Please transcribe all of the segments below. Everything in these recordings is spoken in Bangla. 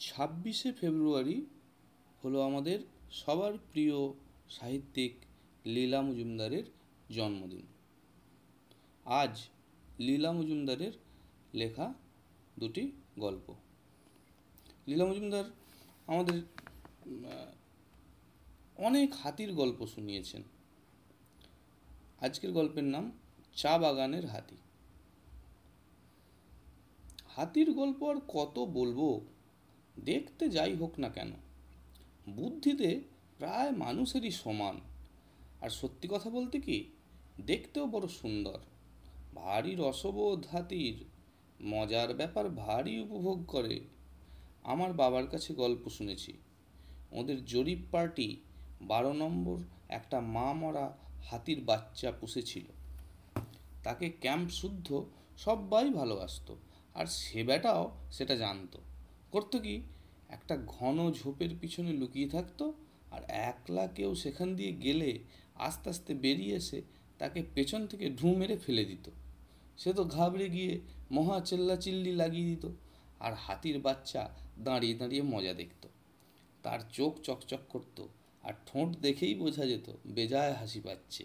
ছাব্বিশে ফেব্রুয়ারি হলো আমাদের সবার প্রিয় সাহিত্যিক লীলা মজুমদারের জন্মদিন। আজ লীলা মজুমদারের লেখা দুটি গল্প। লীলা মজুমদার আমাদের অনেক হাতির গল্প শুনিয়েছেন। আজকের গল্পের নাম চা বাগানের হাতি। হাতির গল্প আর কত বলব? দেখতে যাই হোক না কেন, বুদ্ধিতে প্রায় মানুষেরই সমান। আর সত্যি কথা বলতে কি, দেখতেও বড় সুন্দর। ভারী রসবোধ হাতির, মজার ব্যাপার ভারী উপভোগ করে। আমার বাবার কাছে গল্প শুনেছি, ওদের জরিপ পার্টি বারো নম্বর একটা মা মরা হাতির বাচ্চা পুষেছিল। তাকে ক্যাম্প শুদ্ধ সবাই ভালোবাসত, আর সে বেটাও সেটা জানতো। করতো কি? একটা ঘন ঝোপের পিছনে লুকিয়ে থাকতো আর একলা কেউ সেখান দিয়ে গেলে আস্তে আস্তে বেরিয়ে এসে তাকে পেছন থেকে ঢু মেরে ফেলে দিত। সে তো ঘাবড়ে গিয়ে মহা চিল্লাচিল্লি লাগিয়ে দিত আর হাতির বাচ্চা দাঁড়িয়ে দাঁড়িয়ে মজা দেখত। তার চোখ চকচক করত আর ঠোঁট দেখেই বোঝা যেত বেজায় হাসি পাচ্ছে।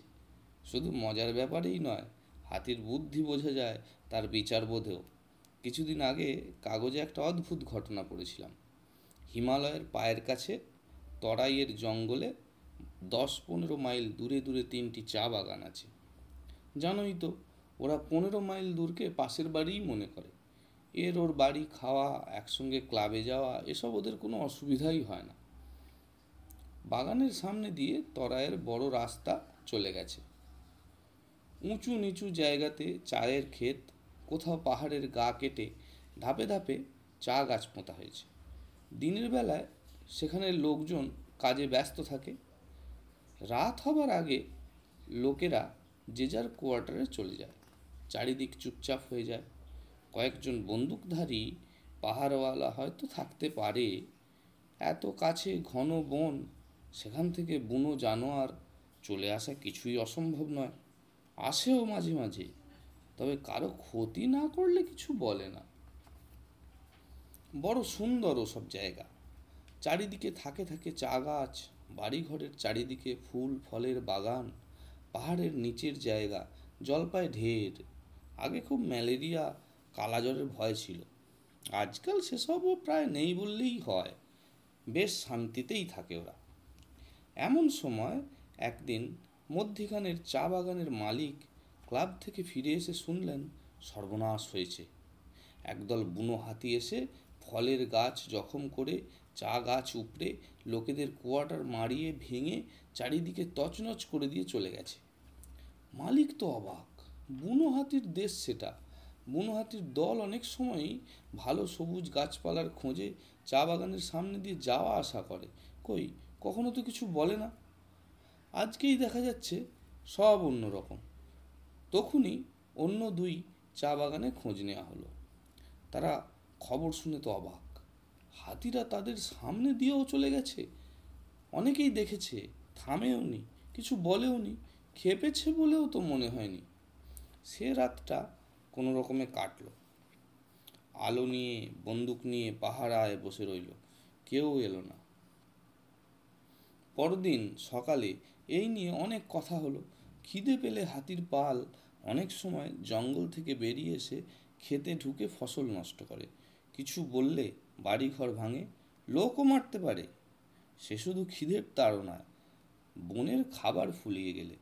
শুধু মজার ব্যাপারেই নয়, হাতির বুদ্ধি বোঝা যায় তার বিচার বোধেও কিছুদিন আগে কাগজে একটা অদ্ভুত ঘটনা পড়েছিলাম। হিমালয়ের পায়ের কাছে, তরাইয়ের জঙ্গলে দশ পনেরো মাইল দূরে দূরে তিনটি চা বাগান আছে। জানোই তো, ওরা পনেরো মাইল দূরকে পাশের বাড়িই মনে করে। এর ওর বাড়ি, খাওয়া, একসঙ্গে ক্লাবে যাওয়া, এসব ওদের কোনো অসুবিধাই হয় না। বাগানের সামনে দিয়ে তরাইয়ের বড় রাস্তা চলে গেছে। উঁচু নিচু জায়গাতে চায়ের ক্ষেত কোথাও পাহাড়ের গা কেটে ধাপে ধাপে চা গাছ পোঁতা হয়েছে। দিনের বেলায় সেখানে লোকজন কাজে ব্যস্ত থাকে। রাত হবার আগে লোকেরা যে যার কোয়ার্টারে চলে যায়। চারিদিক চুপচাপ হয়ে যায়। কয়েকজন বন্দুকধারী পাহাড়ওয়ালা হয়তো থাকতে পারে। এত কাছে ঘন বন, সেখান থেকে বুনো জানোয়ার চলে আসা কিছুই অসম্ভব নয়। আসেও মাঝে মাঝে তবে কারও ক্ষতি না করলে কিছু বলে না। বড় সুন্দর ওসব জায়গা। চারিদিকে থাকে থাকে চা গাছ, বাড়িঘরের চারিদিকে ফুল, ফলের বাগান, পাহাড়ের নিচের জায়গা জলপায় ঢের। আগে খুব ম্যালেরিয়া, কালাজ্বরের ভয় ছিল। আজকাল সেসবও প্রায় নেই বললেই হয়। বেশ শান্তিতেই থাকে ওরা। এমন সময় একদিন মধ্যিখানের চা বাগানের মালিক ক্লাব থেকে ফিরে এসে শুনলেন সর্বনাশ হয়েছে। একদল বুনো হাতি এসে ফলের গাছ জখম করে, চা গাছ উপড়ে, লোকেদের কোয়ার্টার মারিয়ে ভেঙে চারিদিকে তছনছ করে দিয়ে চলে গেছে। মালিক তো অবাক, বুনো হাতির দেশ সেটা। বুনো হাতির দল অনেক সময়ই ভালো সবুজ গাছপালার খোঁজে চা বাগানের সামনে দিয়ে যাওয়া আসা করে। কই, কখনো তো কিছু বলে না। আজকেই দেখা যাচ্ছে সব অন্যরকম। তখনই অন্য দুই চা বাগানে খোঁজ নেওয়া হলো। তারা খবর শুনে তো অবাক। হাতিরা তাদের সামনে দিয়েও চলে গেছে। অনেকেই দেখেছে, থামেও নি, কিছু বলেও নি, খেপেছে বলেও তো মনে হয়নি। সে রাতটা কোনো রকমে কাটলো। আলো নিয়ে, বন্দুক নিয়ে পাহারায় বসে রইল। কেউ এলো না। পরদিন সকালে এই নিয়ে অনেক কথা হলো। খিদে পেলে হাতির পাল অনেক সময় জঙ্গল থেকে বেরিয়ে এসে খেতে ঢুকে ফসল নষ্ট করে। কিছু বললে বাড়িঘর ভাঙে, লোকও মারতে পারে। সে শুধু খিদের তাড়নায় বনের খাবার ফুলিয়ে গেলে।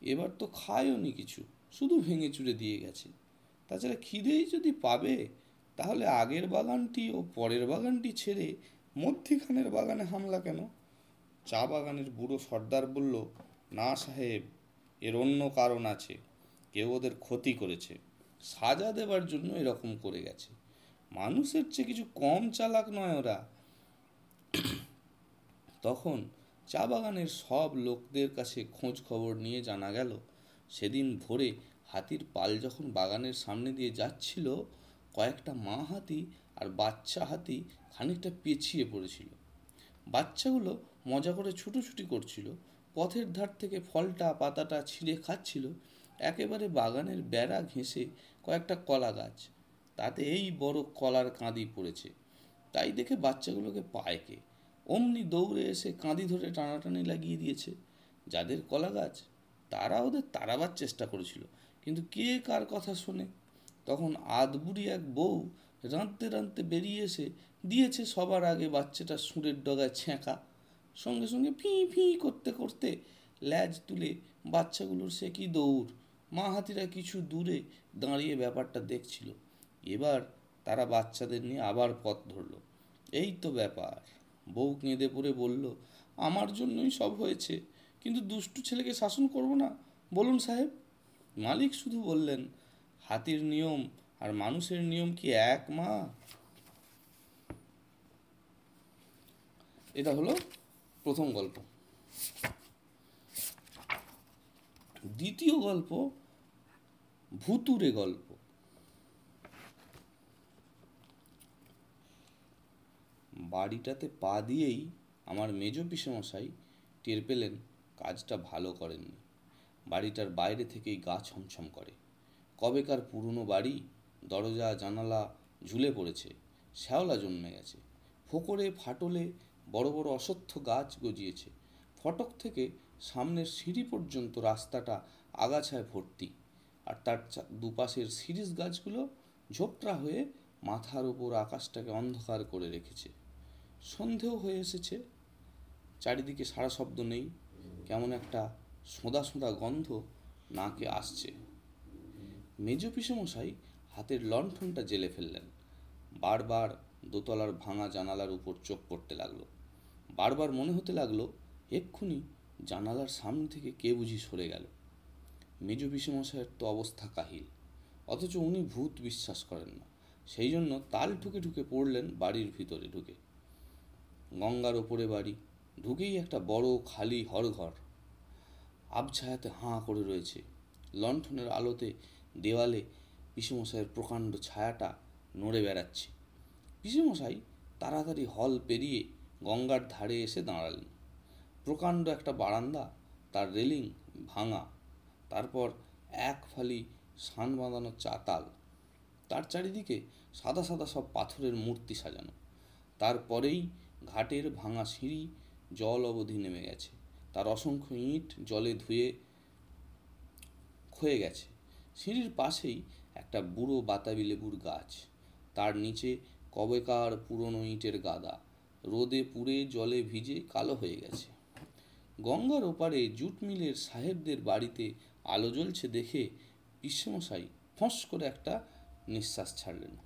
এবার তো খায়ও নি কিছু, শুধু ভেঙে চুরে দিয়ে গেছে। তাছাড়া খিদেই যদি পাবে, তাহলে আগের বাগানটি ও পরের বাগানটি ছেড়ে মধ্যিখানের বাগানে হামলা কেন? চা বাগানের বুড়ো সর্দার বলল, না সাহেব, এর অন্য কারণ আছে। কেউ ওদের ক্ষতি করেছে। সাজা দেবার জন্য এরকম করে গেছে। মানুষের চেয়ে কিছু কম চালাক নয় ওরা। তখন চা বাগানের সব লোকদের কাছে খোঁজ খবর নিয়ে জানা গেল, সেদিন ভোরে হাতির পাল যখন বাগানের সামনে দিয়ে যাচ্ছিল, কয়েকটা মা হাতি আর বাচ্চা হাতি খানিকটা পেছিয়ে পড়েছিল। বাচ্চাগুলো মজা করে ছুটোছুটি করছিল, পথের ধার থেকে ফলটা, পাতাটা ছিঁড়ে খাচ্ছিল একেবারে বাগানের বেড়া ঘেঁষে কয়েকটা কলা গাছ। তাতে এই বড় কলার কাঁদি পড়েছে। তাই দেখে বাচ্চাগুলোকে পায় কে? অমনি দৌড়ে এসে কাঁদি ধরে টানাটানি লাগিয়ে দিয়েছে। যাদের কলা গাছ, তারা ওদের তাড়াবার চেষ্টা করেছিল। কিন্তু কে কার কথা শোনে? তখন আধবুড়ি এক বউ রাঁধতে রাঁধতে বেরিয়ে এসে দিয়েছে সবার আগে বাচ্চাটা সুরের ডগায় ছ্যাঁকা। সঙ্গে সঙ্গে ফি ফি করতে করতে ল্যাজ তুলে বাচ্চাগুলোর সে কি দৌড় মা হাতিরা কিছু দূরে দাঁড়িয়ে ব্যাপারটা দেখছিল। এবার তারা বাচ্চাদের নিয়ে আবার পথ ধরল। এই তো ব্যাপার। বউ কেঁদে পড়ে বলল, আমার জন্যই সব হয়েছে, কিন্তু দুষ্টু ছেলেকে শাসন করব না, বলুন সাহেব? মালিক শুধু বললেন, হাতির নিয়ম আর মানুষের নিয়ম কি এক, মা? এটা হলো প্রথম গল্প। দ্বিতীয় গল্প ভুতুরে গল্প। বাড়িটাতে পা দিয়েই আমার মেজ পিসেমশাই টের পেলেন কাজটা ভালো করেননি। বাড়িটার বাইরে থেকেই গা ছমছম করে। কবেকার পুরনো বাড়ি, দরজা, জানালা ঝুলে পড়েছে, শ্যাওলা জন্মে গেছে, ফোকরে ফাটলে বড় বড় অসত্য গাছ গজিয়েছে, ফটক থেকে সামনের সিঁড়ি পর্যন্ত রাস্তাটা আগাছায় ভর্তি। আর তার দুপাশের সিরিজ গাছগুলো ঝোপটা হয়ে মাথার ওপর আকাশটাকে অন্ধকার করে রেখেছে। সন্ধেও হয়ে এসেছে। চারিদিকে সারা শব্দ নেই। কেমন একটা সোঁদা সোঁদা গন্ধ নাকে আসছে। মেজ পিসেমশাই হাতের লণ্ঠনটা জেলে ফেললেন। বারবার দোতলার ভাঙা জানালার উপর চোখ পড়তে লাগল। বারবার মনে হতে লাগল, এক্ষুনি জানালার সামনে থেকে কে বুঝি সরে গেল। মেজ পিসেমশাইয়ের তো অবস্থা কাহিল। অথচ উনি ভূত বিশ্বাস করেন না। সেই জন্য তাল ঠুকে ঠুকে পড়লেন বাড়ির ভিতরে ঢুকে। গঙ্গার ওপরে বাড়ি, ঢুকেই একটা বড় খালি হরঘর। আবছায়াতে হাঁ করে রয়েছে। লণ্ঠনের আলোতে দেওয়ালে পিসেমশাইয়ের প্রকাণ্ড ছায়াটা নড়ে বেড়াচ্ছে। পিসেমশাই তাড়াতাড়ি হল পেরিয়ে গঙ্গার ধারে এসে দাঁড়ালেন। প্রকাণ্ড একটা বারান্দা, তার রেলিং ভাঙা। তারপর এক ফালি সান বাঁধানো চাতাল। তার চারিদিকে সাদা সাদা সব পাথরের মূর্তি সাজানো। তারপরেই ঘাটের ভাঙা সিঁড়ি জল অবধি নেমে গেছে। তার অসংখ্য ইঁট জলে ধুয়ে ক্ষয়ে গেছে। সিঁড়ির পাশেই একটা বুড়ো বাতাবি লেবুর গাছ। তার নিচে কবেকার পুরনো ইঁটের গাদা। রোদে পুড়ে জলে ভিজে কালো হয়ে গেছে। গঙ্গার ওপারে জুট মিলের সাহেবদের বাড়িতে আলো জ্বলছে দেখে পিসমশাই ফস করে একটা নিঃশ্বাস ছাড়লেন।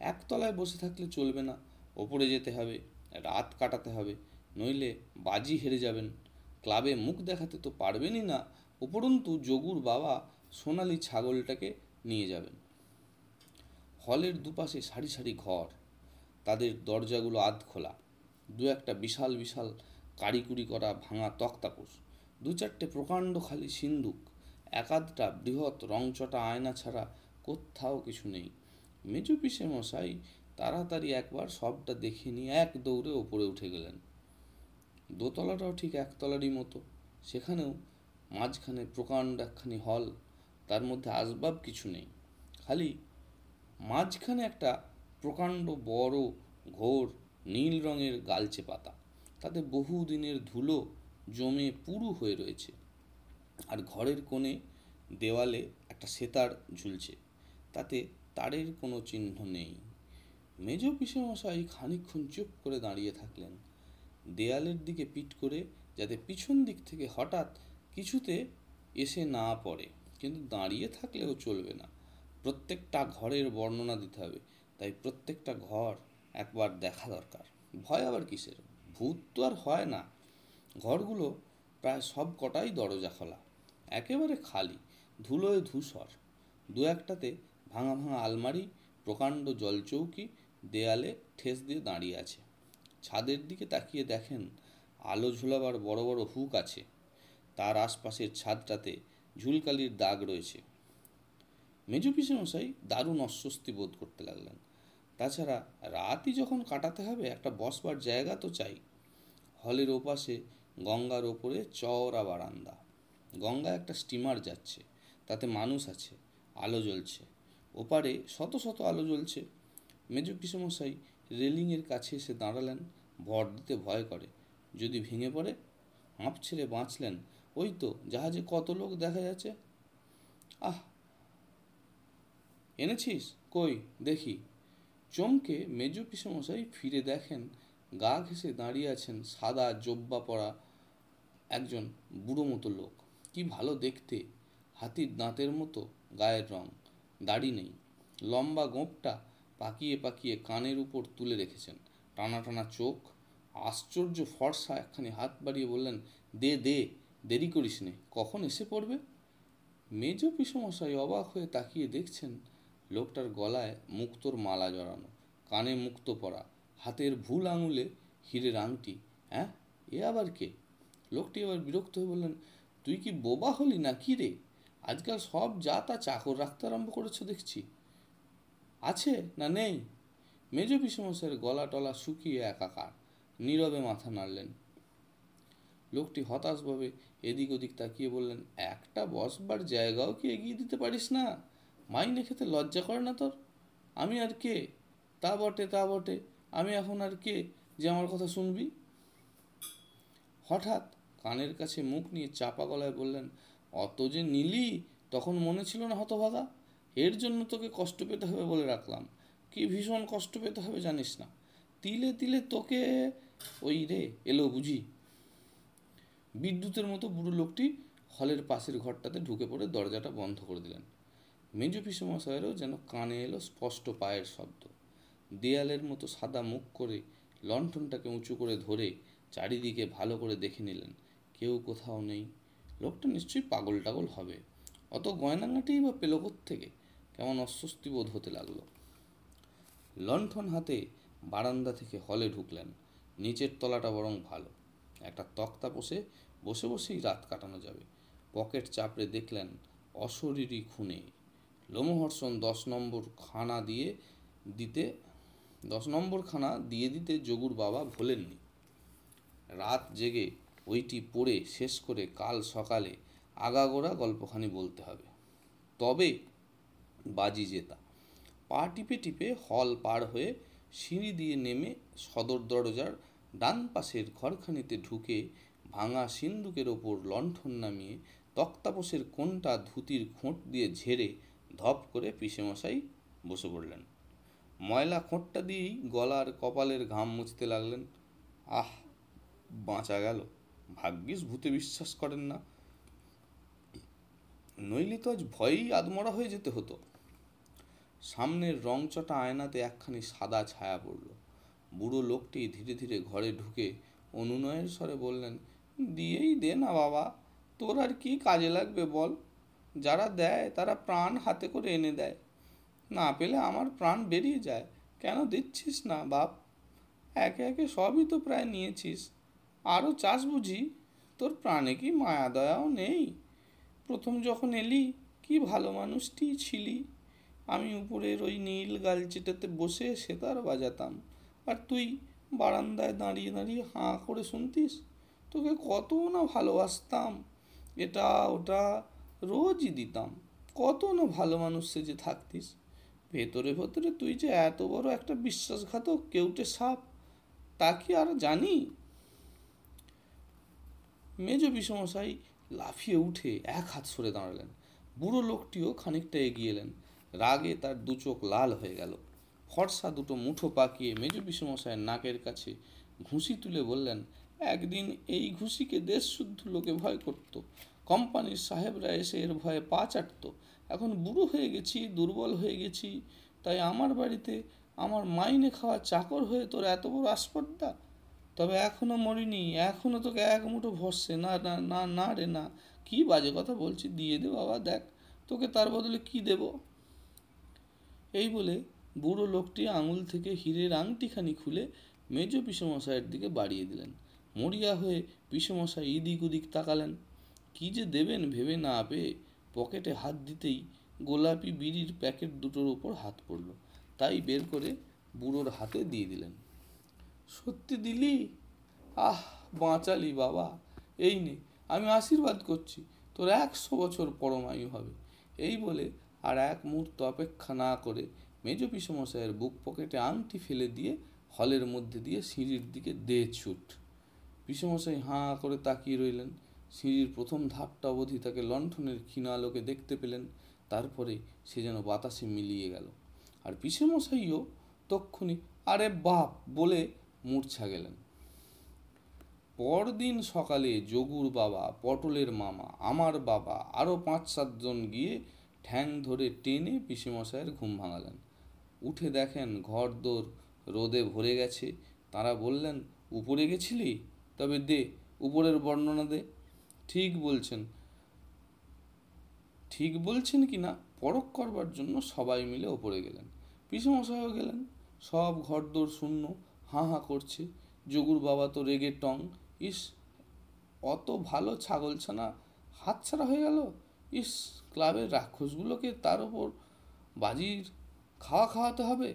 একতলায় বসে থাকলে চলবে না, ওপরে যেতে হবে, রাত কাটাতে হবে, নইলে বাজি হেরে যাবেন। ক্লাবে মুখ দেখাতে তো পারবেনই না, উপরন্তু যোগুর বাবা সোনালি ছাগলটাকে নিয়ে যাবেন। হলের দুপাশে সারি সারি ঘর, তাদের দরজাগুলো আধ খোলা দু একটা বিশাল বিশাল কারিকুরি করা ভাঙা তক্তাপোষ দু চারটে প্রকাণ্ড খালি সিন্দুক একাধটা বৃহৎ রংচটা আয়না ছাড়া কোথাও কিছু নেই। মেজু পিসে মশাই তাড়াতাড়ি একবার সবটা দেখে নিয়ে এক দৌড়ে ওপরে উঠে গেলেন। দোতলাটাও ঠিক একতলারই মতো। সেখানেও মাঝখানে প্রকাণ্ড একখানি হল, তার মধ্যে আসবাব কিছু নেই। খালি মাঝখানে একটা প্রকাণ্ড বড় ঘোর নীল রঙের গালচে পাতা। তাতে বহু দিনের ধুলো জমে পুরু হয়ে রয়েছে। আর ঘরের কোণে দেওয়ালে একটা সেতার ঝুলছে। তাতে তারের কোনো চিহ্ন নেই। মেজ পিসেমশাই খানিক্ষণ চুপ করে দাঁড়িয়ে থাকলেন। দেয়ালের দিকে পিট করে যাতে পিছন দিক থেকে হঠাৎ কিছুতে এসে না পড়ে। কিন্তু দাঁড়িয়ে থাকলেও চলবে না। প্রত্যেকটা ঘরের বর্ণনা দিতে হবে। তাই প্রত্যেকটা ঘর একবার দেখা দরকার। ভয় আবার কিসের? ভূত তো আর হয় না। ঘরগুলো প্রায় সব কটাই দরজা খোলা। একেবারে খালি, ধুলোয় ধূসর। দু একটাতে ভাঙা ভাঙা আলমারি, প্রকাণ্ড জলচৌকি, দেয়ালে ঠেস দিয়ে দাঁড়িয়ে আছে। ছাদের দিকে তাকিয়ে দেখেন আলো ঝোলাবার বড় বড় হুক আছে। তার আশপাশের ছাদটাতে ঝুলকালির দাগ রয়েছে। মেজু মশাই দারুণ অস্বস্তি বোধ করতে লাগলেন। তাছাড়া রাতই যখন কাটাতে হবে, একটা বসবার জায়গা তো চাই। হলের ওপাশে গঙ্গার ওপরে চওড়া বারান্দা। গঙ্গা একটা স্টিমার যাচ্ছে, তাতে মানুষ আছে, আলো জ্বলছে। ওপারে শত শত আলো জ্বলছে। মেজ পিসমশাই রেলিংয়ের কাছে এসে দাঁড়ালেন, ভর দিতে ভয় করে। যদি ভেঙে পড়ে? হাঁপ ছেড়ে বাঁচলেন। ওই তো, জাহাজে কত লোক দেখা যাচ্ছে? আহ! এনেছিস? কই? দেখি। চমকে মেজো পিসমশাই ফিরে দেখেন, গা ঘেঁষে দাঁড়িয়ে আছেন সাদা জব্বা পরা একজন বুড়ো মতো লোক। কি ভালো দেখতে। হাতির দাঁতের মতো, গায়ের রং। দাড়ি নেই। লম্বা গোঁপটা পাকিয়ে পাকিয়ে কানের উপর তুলে রেখেছেন। টানা টানা চোখ, আশ্চর্য ফর্সা একখানি হাত বাড়িয়ে বললেন, দে দে, দেরি করিস নে। কখন এসে পড়বে? মেজ পিসমশাই অবাক হয়ে তাকিয়ে দেখছেন, লোকটার গলায় মুক্তোর মালা জড়ানো, কানে মুক্তো পরা, হাতের ভুল আঙুলে হীরের আংটি। হ্যাঁ এ আবার কে? লোকটি এবার বিরক্ত হয়ে বললেন, তুই কি বোবা হলি না কি রে? আজকাল সব যা তা চাকর রাখতে আরম্ভ করেছ দেখছি। আছে না নেই? মেজ পিসমশের গলা টলা শুকিয়ে একাকার, নীরবে মাথা নাড়লেন। লোকটি হতাশভাবে এদিক ওদিক তাকিয়ে বললেন, একটা বসবার জায়গাও কি এগিয়ে দিতে পারিস না? মাইনে খেতে লজ্জা করে না তোর? আমি আর কে? তা বটে তা বটে। আমি এখন আর কে যে আমার কথা শুনবি? হঠাৎ কানের কাছে মুখ নিয়ে চাপা গলায় বললেন, অত যে নিলি, তখন মনে ছিল না হতভাগা। এর জন্য তোকে কষ্ট পেতে হবে বলে রাখলাম। কি ভীষণ কষ্ট পেতে হবে জানিস না। তিলে তিলে তোকে ওই রে, এলো বুঝি? বিদ্যুতের মতো বুড়ো লোকটি হলের পাশের ঘরটাতে ঢুকে পড়ে দরজাটা বন্ধ করে দিলেন। মেজু পিসমশায়েরও যেন কানে এলো স্পষ্ট পায়ের শব্দ। দেয়ালের মতো সাদা মুখ করে লণ্ঠনটাকে উঁচু করে ধরে চারিদিকে ভালো করে দেখে নিলেন। কেউ কোথাও নেই, লোকটা নিশ্চয়ই পাগল টাগল হবে। অত গয়নাঙাটেই বা পেল থেকে কেমন অস্বস্তি বোধ হতে লাগল। লণ্ঠন হাতে বারান্দা থেকে হলে ঢুকলেন। নিচের তলাটা বরং ভালো। একটা তক্তা বসে বসে বসেই রাত কাটানো যাবে। পকেট চাপড়ে দেখলেন অশরীরী খুনে। লোমহর্ষণ দশ নম্বর খানা দিয়ে দিতে, দশ নম্বর খানা দিয়ে দিতে যোগুর বাবা ভোলেননি। রাত জেগে ওইটি পড়ে শেষ করে কাল সকালে আগাগোড়া গল্পখানি বলতে হবে। তবে বাজি জেতা। পা টিপে টিপে হল পার হয়ে সিঁড়ি দিয়ে নেমে সদর দরজার ডান পাশের ঘরখানিতে ঢুকে ভাঙা সিন্দুকের ওপর লণ্ঠন নামিয়ে তক্তাপোষের কোনটা ধুতির খোঁট দিয়ে ঝেড়ে ধপ করে পিসেমশাই বসে পড়লেন। ময়লা খোঁটটা দিয়েই গলার কপালের ঘাম মুছতে লাগলেন। আহ, বাঁচা গেল। ভাগ্যিস ভূতে বিশ্বাস করেন না। নইলে তো আজ ভয়েই আদমরা হয়ে যেতে হতো। সামনের রংচটা আয়নাতে একখানি সাদা ছায়া পড়ল। বুড়ো লোকটি ধীরে ধীরে ঘরে ঢুকে অনুনয়ের স্বরে বললেন, দিয়েই দে না বাবা, তোর আর কি কাজে লাগবে বল। যারা দেয় তারা প্রাণ হাতে করে এনে দেয়। না পেলে আমার প্রাণ বেরিয়ে যায়। কেন দিচ্ছিস না বাপ? একে একে সবই তো প্রায় নিয়েছিস। আরও চাস বুঝি? তোর প্রাণে কি মায়া দয়াও নেই? প্রথম যখন এলি, কি ভালো মানুষটি ছিলি? আমি উপরের ওই নীল গালচিটাতে বসে সেতার বাজাতাম। আর তুই বারান্দায় দাঁড়িয়ে দাঁড়িয়ে হাঁ করে শুনতিস? তোকে কত না ভালোবাসতাম। এটা ওটা রোজই দিতাম। কত না ভালো মানুষ সে যে থাকতিস। ভেতরে ভেতরে তুই যে এত বড় একটা বিশ্বাসঘাতক কেউটে সাপ, তা কি আর জানি? মেজ বিষমশাই লাফিয়ে উঠে এক হাত সরে দাঁড়ালেন। বুড়ো লোকটিও খানিকটা এগিয়ে এলেন। রাগে তার দু চোখ লাল হয়ে গেল। ফর্সা দুটো মুঠো পাকিয়ে মেজ বিষমশায়ের নাকের কাছে ঘুষি তুলে বললেন, একদিন এই ঘুষিকে দেশ শুদ্ধ লোকে ভয় করত। কোম্পানির সাহেবরা এসে এর ভয়ে পা চাটত। এখন বুড়ো হয়ে গেছি, দুর্বল হয়ে গেছি। তাই আমার বাড়িতে আমার মাইনে খাওয়া চাকর হয়ে তোর এত বড় আসপর্দা তবে এখনও মরিনি, এখনও তোকে এক মুঠো ভরসে না না না না রে, না। কি বাজে কথা বলছি দিয়ে দে বাবা, দেখ। তোকে তার বদলে কি দেব? এই বলে বুড়ো লোকটি আঙুল থেকে হীরের আংটিখানি খুলে মেজ পিসমশাইয়ের দিকে বাড়িয়ে দিলেন। মরিয়া হয়ে পিসমশাই ইদিক উদিক তাকালেন। কি যে দেবেন ভেবে না পেয়ে পকেটে হাত দিতেই গোলাপি বিড়ির প্যাকেট দুটোর ওপর হাত পড়ল। তাই বের করে বুড়োর হাতে দিয়ে দিলেন। সত্যি দিলি? আহ, বাঁচালি বাবা। এই নে, আমি আশীর্বাদ করছি, তোর একশো বছর পরমায়ু হবে। এই বলে আর এক মুহূর্ত অপেক্ষা না করে মেজ পিসমশাইয়ের বুক পকেটে আংটি ফেলে দিয়ে হলের মধ্যে দিয়ে সিঁড়ির দিকে দে ছুট। পিসমশাই হাঁ করে তাকিয়ে রইলেন। সিঁড়ির প্রথম ধাপটা অবধি তাকে লণ্ঠনের ক্ষীণ আলোকে দেখতে পেলেন, তারপরে সে যেন বাতাসে মিলিয়ে গেল। আর পিসেমশাইও তক্ষুনি, আরে বাপ! বলে মূর্ছা গেলেন। পরদিন সকালে যোগুর বাবা, পটলের মামা, আমার বাবা আরও পাঁচ সাতজন গিয়ে ঠ্যাং ধরে টেনে পিসিমশাইয়ের ঘুম ভাঙালেন। উঠে দেখেন ঘর দোর রোদে ভরে গেছে। তারা বললেন, উপরে গেছিলি? তবে দে, উপরের বর্ণনা দে। ঠিক বলছেন। ঠিক বলছেন কি না? পরখ করবার জন্য সবাই মিলে ওপরে গেলেন। পিসেমশাইও গেলেন? সব ঘরদোর শূন্য। হাঁ হাঁ করছে। যোগুর বাবা তো রেগে টং। ইস, অত ভালো ছাগল ছানা হাতছাড়া হয়ে গেল? ইস, ক্লাবের রাক্ষসগুলোকে তার ওপর বাজির খাওয়া খাওয়াতে হবে?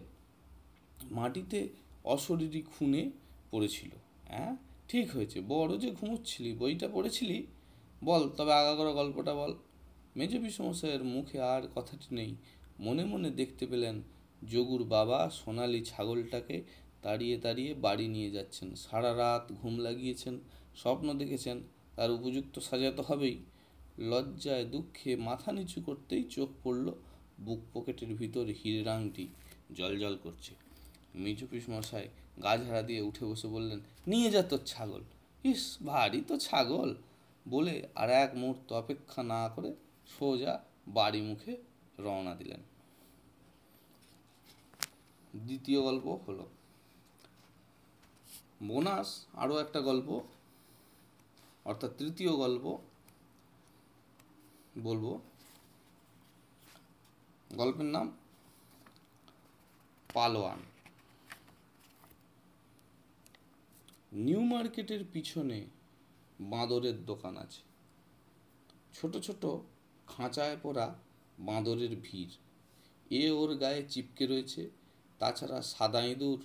মাটিতে অশরীরী খুনে পড়েছিল। হ্যাঁ ঠিক হয়েছে। বড় যে ঘুমোচ্ছিলি, বইটা পড়েছিলি? বল, তবে আগাগোড়া গল্পটা বল। মেজ বিষমশাইয়ের মুখে আর কথাটি নেই। মনে মনে দেখতে পেলেন যোগুর বাবা সোনালি ছাগলটাকে তাড়িয়ে তাড়িয়ে বাড়ি নিয়ে যাচ্ছেন। সারা রাত ঘুম লাগিয়েছেন, স্বপ্ন দেখেছেন, তার উপযুক্ত সাজাতে হবেই। লজ্জায়, দুঃখে মাথা নিচু করতেই চোখ পড়ল বুক পকেটের ভিতর হিরের আংটি জল করছে। মিজু পিসমশাই গা ঝাড়া দিয়ে উঠে বসে বললেন, নিয়ে যা তোর ছাগল। ইস, ভারী তো ছাগল! বলে আর এক মুহূর্ত অপেক্ষা না করে সোজা বাড়ি মুখে রওনা দিলেন। দ্বিতীয় গল্প হলো বোনাস, আরও একটা গল্প, অর্থাৎ তৃতীয় গল্প বলব। গল্পের নাম পালোয়ান। নিউ মার্কেটের পিছনে বাঁদরের দোকান আছে। ছোট ছোট খাঁচায় পড়া বাঁদরের ভিড়। এ ওর গায়ে চিপকে রয়েছে, তাছাড়া সাদা ইঁদুর,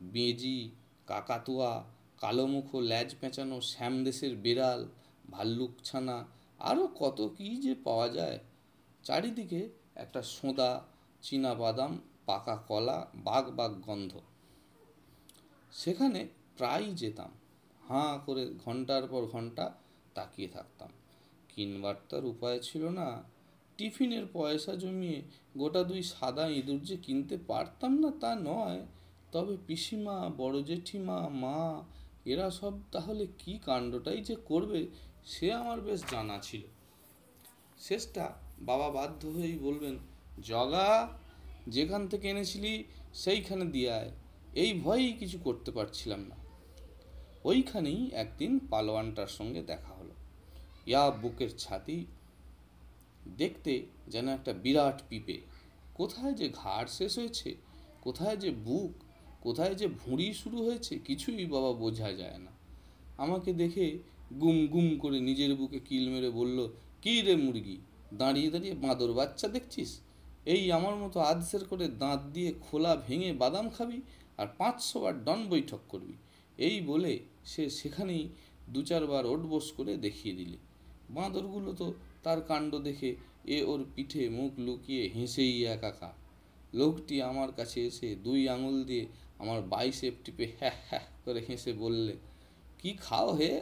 বেজি কাকাতুয়া, কালোমুখ, ল্যাজ পেঁচানো শ্যামদেশের বেড়াল, ভাল্লুক ছানা আরও কত কী যে পাওয়া যায়। চারিদিকে একটা সোঁদা চীনা বাদাম পাকা কলা, বাঘ বাঘ গন্ধ। সেখানে প্রায়ই যেতাম। হাঁ করে ঘণ্টার পর ঘণ্টা তাকিয়ে থাকতাম। কিনবার তার উপায় ছিল না। টিফিনের পয়সা জমিয়ে গোটা দুই সাদা ইঁদুর যে কিনতে পারতাম না তা নয় তবে পিসিমা, বড় জেঠিমা, মা, এরা সব তাহলে কি কাণ্ডটাই যে করবে সে আমার বেশ জানা ছিল। শেষটা বাবা বাধ্য হয়েই বলবেন, জগা, যেখান থেকে এনেছিলি সেইখানে দিয়ে আয়, এই ভয়েই কিছু করতে পারছিলাম না। ওইখানেই একদিন পালোয়ানটার সঙ্গে দেখা হলো। ইয়া বুকের ছাতি দেখতে যেন একটা বিরাট পিপে। কোথায় যে ঘাড় শেষ হয়েছে, কোথায় যে বুক কোথায় যে ভুঁড়ি শুরু হয়েছে কিছুই বাবা বোঝা যায় না। আমাকে দেখে গুম গুম করে নিজের বুকে কিল মেরে বলল, কী রে মুরগি, দাঁড়িয়ে দাঁড়িয়ে বাঁদর বাচ্চা দেখছিস? এই আমার মতো আধসের করে দাঁত দিয়ে খোলা ভেঙে বাদাম খাবি আর পাঁচশো বার ডন বৈঠক করবি? এই বলে সে সেখানেই দু চারবার ওটবোস করে দেখিয়ে দিলে। বাঁদরগুলো তো তার কাণ্ড দেখে এ ওর পিঠে মুখ লুকিয়ে হেসেই একাকা লোকটি আমার কাছে এসে দুই আঙুল দিয়ে আমার বাইসেপ টিপে হ্যাঁ হ্যাঁ করে হেসে বললে, কি খাও হে?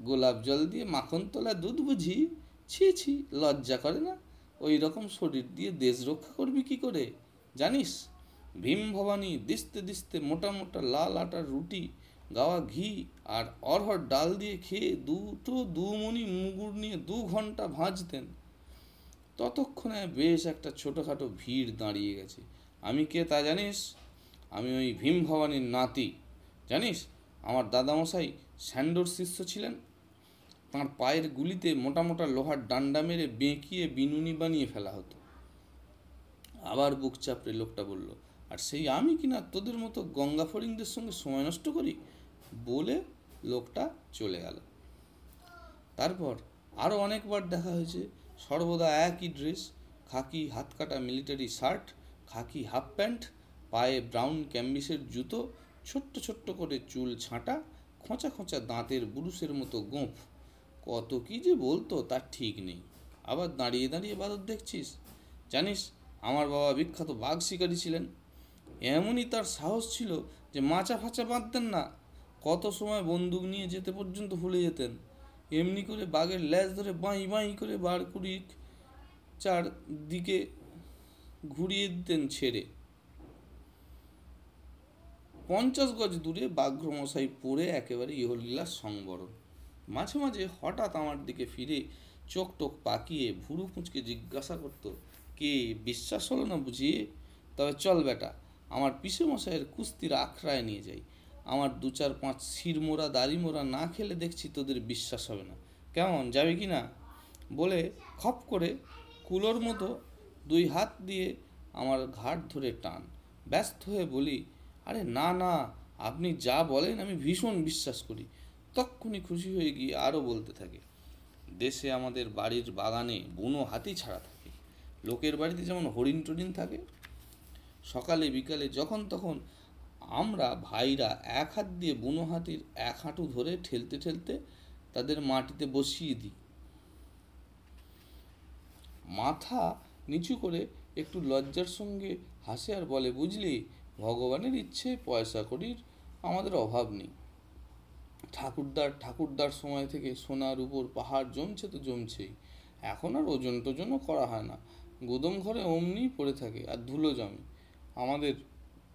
গোলাপ জল দিয়ে মাখন তোলা দুধ বুঝি? ছি ছি, লজ্জা করে না? ওই রকম শরীর দিয়ে দেশ রক্ষা করবি কি করে? জানিস, ভীম ভবানী দিস্তে দিস্তে মোটা মোটা লাল আটার রুটি, গাওয়া ঘি আর অরহর ডাল দিয়ে খেয়ে দুটো দুমণি মুগুর নিয়ে দু ঘণ্টা ভাজতেন। ততক্ষণে বেশ একটা ছোটোখাটো ভিড় দাঁড়িয়ে গেছে। আমি কে তা জানিস? আমি ওই ভীম ভবানীর নাতি। জানিস, আমার দাদামশাই স্যান্ডোর শিষ্য ছিলেন। তাঁর পায়ের গুলিতে মোটা মোটা লোহার ডান্ডা মেরে বেঁকিয়ে বিনুনি বানিয়ে ফেলা হতো। আবার বুক চাপড়ে লোকটা বলল, আর সেই আমি কিনা তোদের মতো গঙ্গা ফড়িংদের সঙ্গে সময় নষ্ট করি? বলে লোকটা চলে গেল। তারপর আরও অনেকবার দেখা হয়েছে, সর্বদা একই ড্রেস, খাকি হাত কাটা মিলিটারি শার্ট, খাকি হাফ প্যান্ট পায়ে ব্রাউন ক্যাম্বিসের জুতো, ছোট্ট ছোট্ট করে চুল ছাঁটা, খোঁচা খোঁচা দাঁতের বুরুষের মতো গোঁফ। কত কি যে বলতো তার ঠিক নেই। আবার দাঁড়িয়ে দাঁড়িয়ে বাদর দেখছিস? জানিস, আমার বাবা বিখ্যাত বাঘ শিকারী ছিলেন। এমনই তার সাহস ছিল যে মাচা ফাচা বাঁধতেন না। কত সময় বন্দুক নিয়ে যেতে পর্যন্ত ভুলে যেতেন। এমনি করে বাঘের ল্যাজ ধরে বাঁই বাঁই করে বার কুড়ি চার দিকে ঘুরিয়ে দিতেন ছেড়ে। পঞ্চাশ গজ দূরে বাঘ্রমশাই পড়ে একেবারে ইহলীলার সংবরণ। মাঝে মাঝে হঠাৎ আমার দিকে ফিরে চোখ টোক পাকিয়ে ভুরু কুঁচকে জিজ্ঞাসা করতো, কে, বিশ্বাস হলো না বুঝিয়ে? তবে চল বেটা, আমার পিসে মশাইয়ের কুস্তির আখড়ায় নিয়ে যাই। আমার দু চার পাঁচ শিরমোড়া দাড়ি মোড়া না খেলে দেখছি তোদের বিশ্বাস হবে না। কেমন, যাবে কি না? বলে খপ করে কুলোর মতো দুই হাত দিয়ে আমার ঘাট ধরে টান। ব্যস্ত হয়ে বলি আরে না না, আপনি যা বলেন আমি ভীষণ বিশ্বাস করি। তক্ষুনি খুশি হয়ে গিয়ে আরও বলতে থাকে, দেশে আমাদের বাড়ির বাগানে বুনো হাতি ছাড়া থাকে। লোকের বাড়িতে যেমন হরিণ টরিণ থাকে, সকালে বিকালে যখন তখন আমরা ভাইরা এক হাত দিয়ে বুনো হাতির এক হাঁটু ধরে ঠেলতে ঠেলতে তাদের মাটিতে বসিয়ে দিই। মাথা নিচু করে একটু লজ্জার সঙ্গে হাসে আর বলে, বুঝলি ভগবানের ইচ্ছে, পয়সা করির আমাদের অভাব নেই। ঠাকুরদার ঠাকুরদার সময় থেকে সোনার উপর পাহাড় জমছে তো জমছেই। এখন আর ওজন টোজনও করা হয় না। গুদম ঘরে অমনিই পড়ে থাকে আর ধুলো জমে। আমাদের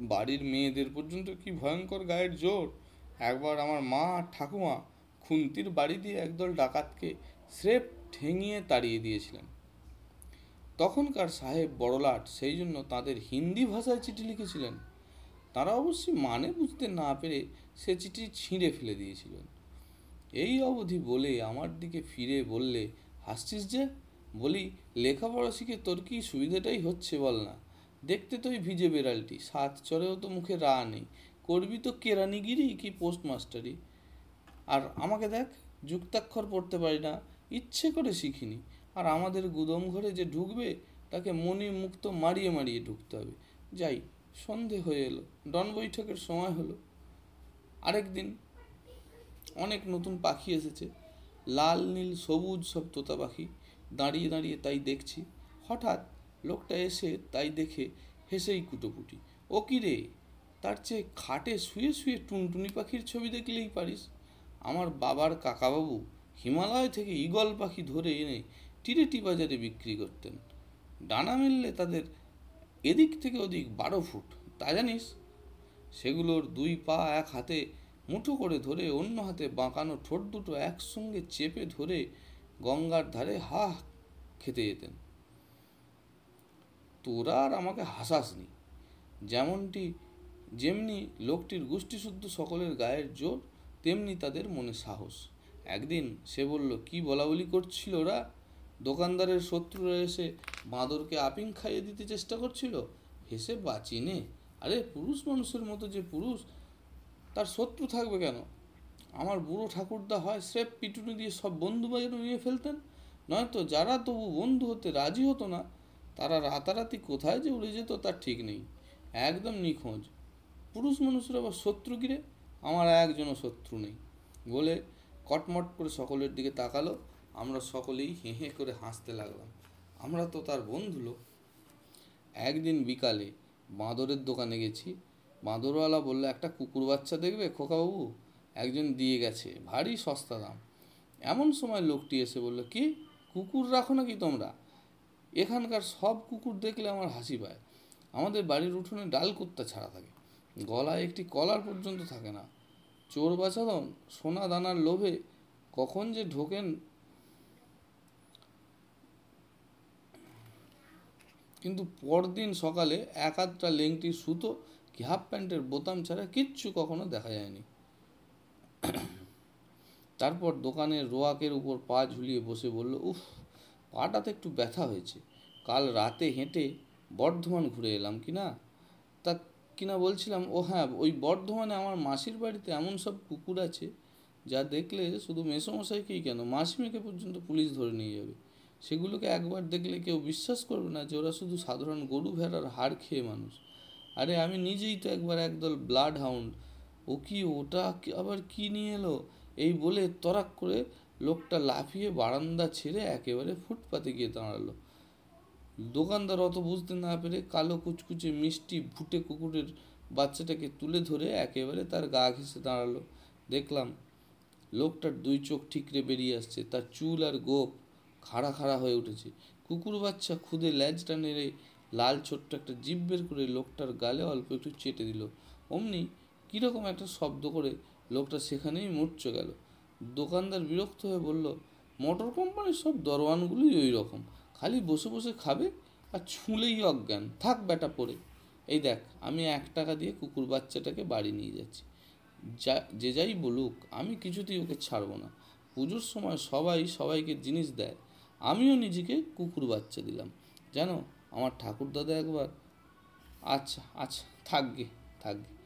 বাড়ির মেয়েদের পর্যন্ত কি ভয়ঙ্কর গায়ের জোর? একবার আমার মা আর ঠাকুমা খুন্তির বাড়ি দিয়ে একদল ডাকাতকে স্রেফ ঠেঙিয়ে তাড়িয়ে দিয়েছিলেন। তখনকার সাহেব বড়লাট, সেই জন্য তাদের হিন্দি ভাষায় চিঠি লিখেছিলেন। তারা অবশ্যই মানে বুঝতে না পেরে সে চিঠি ছিঁড়ে ফেলে দিয়েছিলেন। এই অবধি বলে আমার দিকে ফিরে বললে, হাসছিস যে? বলি, লেখাপড়া শিখে তোর কি সুবিধাটাই হচ্ছে বল না। দেখতে তো ওই ভিজে বেড়ালটি, সাত চরেও তো মুখে রা নেই। করবি তো কেরানিগিরি কি পোস্টমাস্টারি? আর আমাকে দেখ, যুক্তাক্ষর পড়তে পারি না, ইচ্ছে করে শিখিনি। আর আমাদের গুদম ঘরে যে ঢুকবে, তাকে মনি মুক্ত মারিয়ে মারিয়ে ঢুকতে হবে। যাই সন্ধে হয়ে এলো। ডন বৈঠকের সময় হলো। আরেক দিন অনেক নতুন পাখি এসেছে। লাল, নীল, সবুজ সব তোতা পাখি। দাঁড়িয়ে দাঁড়িয়ে তাই দেখছি। হঠাৎ লোকটা এসে তাই দেখে হেসেই কুটোপুটি ও কি রে? তার চেয়ে খাটে শুয়ে শুয়ে টুনটুনি পাখির ছবি দেখলেই পারিস। আমার বাবার কাকাবাবু হিমালয় থেকে ঈগল পাখি ধরে এনে টিরেটি বাজারে বিক্রি করতেন। ডানা মেললে তাদের এদিক থেকে ওদিক বারো ফুট, তা জানিস? সেগুলোর দুই পা এক হাতে মুঠো করে ধরে অন্য হাতে বাঁকানো ঠোঁট দুটো একসঙ্গে চেপে ধরে গঙ্গার ধারে হা খেতে যেতেন। তোরা আর আমাকে হাসাসনি। যেমনটি যেমনি লোকটির গোষ্ঠীশুদ্ধ সকলের গায়ের জোর, তেমনি তাদের মনে সাহস। একদিন সে বলল, কি বলা বলি করছিল ওরা? দোকানদারের শত্রুরা এসে বাঁদরকে আপিং খাইয়ে দিতে চেষ্টা করছিল। হেসে বাঁচি নে। আরে, পুরুষ মানুষের মতো যে পুরুষ, তার শত্রু থাকবে কেন? আমার বুড়ো ঠাকুরদা হয় স্রেফ পিটুনি দিয়ে সব বন্ধু বাজারে নিয়ে ফেলতেন। নয়তো যারা তবু বন্ধু হতে রাজি হতো না, তারা রাতারাতি কোথায় যে উড়ে যেত তার ঠিক নেই। একদম নিখোঁজ। পুরুষ মানুষের আবার শত্রু কিরে? আমার একজনও শত্রু নেই। বলে কটমট করে সকলের দিকে তাকালো। আমরা সকলেই হেঁ হেঁ করে হাসতে লাগলাম। আমরা তো তার বন্ধু লোক। একদিন বিকালে বাঁদরের দোকানে গেছি। বাঁদরওয়ালা বলল, একটা কুকুর বাচ্চা দেখবে খোকাবাবু? একজন দিয়ে গেছে, ভারী সস্তা দাম। এমন সময় লোকটি এসে বলল, কি? কুকুর রাখো নাকি তোমরা? এখানকার সব কুকুর দেখলে আমার হাসি পায়। আমাদের বাড়ির উঠোনে ডাল কুত্তা ছাড়া থাকে। গলায় একটি কলার পর্যন্ত থাকে না। চোর বাছাদন সোনা দানার লোভে কখন যে ঢোকেন কিন্তু পরদিন সকালে এক আধটা লেংটি সুতো, কি হাফ প্যান্টের বোতাম ছাড়া কিচ্ছু কখনো দেখা যায়নি। তারপর দোকানের রোয়াকের উপর পা ঝুলিয়ে বসে বলল, উফ, পাটাতে একটু ব্যথা হয়েছে। কাল রাতে হেঁটে বর্ধমান ঘুরে এলাম কি না? তা কিনা বলছিলাম? ও হ্যাঁ ওই বর্ধমানে আমার মাসির বাড়িতে এমন সব কুকুর আছে, যা দেখলে শুধু মেসোমশাইকেই কেন, মাসিমেকে পর্যন্ত পুলিশ ধরে নিয়ে যাবে। সেগুলোকে একবার দেখলে কেউ বিশ্বাস করবে না যে ওরা শুধু সাধারণ গরু ভেড়ার হাড় খেয়ে মানুষ। আরে আমি নিজেই তো একবার একদল ব্লাড হাউন্ড ও কি ওটা আবার কি নিয়ে এলো? এই বলে তরাক করে লোকটা লাফিয়ে বারান্দা ছেড়ে একেবারে ফুটপাতে গিয়ে দাঁড়াল। দোকানদার অত বুঝতে না পেরে কালো কুচকুচে মিষ্টি ভুটে কুকুরের বাচ্চাটাকে তুলে ধরে একেবারে তার গা ঘেঁষে দাঁড়াল। দেখলাম লোকটার দুই চোখ ঠিকরে বেরিয়ে আসছে, তার চুল আর গোপ খাড়া খাড়া হয়ে উঠেছে। কুকুর বাচ্চা খুদে ল্যাজটা নেড়ে লাল ছোট্ট একটা জিভ বের করে লোকটার গালে অল্প একটু চেটে দিল। অমনি কীরকম একটা শব্দ করে লোকটা সেখানেই মরচে গেল। দোকানদার বিরক্ত হয়ে বলল, মোটর কোম্পানির সব দরওয়ানগুলোই ওই রকম। খালি বসে বসে খাবে আর ছুঁলেই অজ্ঞান। থাক বেটা পড়ে। এই দেখ, আমি এক টাকা দিয়ে কুকুর বাচ্চাটাকে বাড়ি নিয়ে যাচ্ছি। যা, যে যাই বলুক, আমি কিছুতেই ওকে ছাড়বো না। পুজোর সময় সবাই সবাইকে জিনিস দেয়। আমিও নিজেকে কুকুর বাচ্চা দিলাম। জানো আমার ঠাকুর দাদা একবার আচ্ছা আচ্ছা থাকবে থাকগে।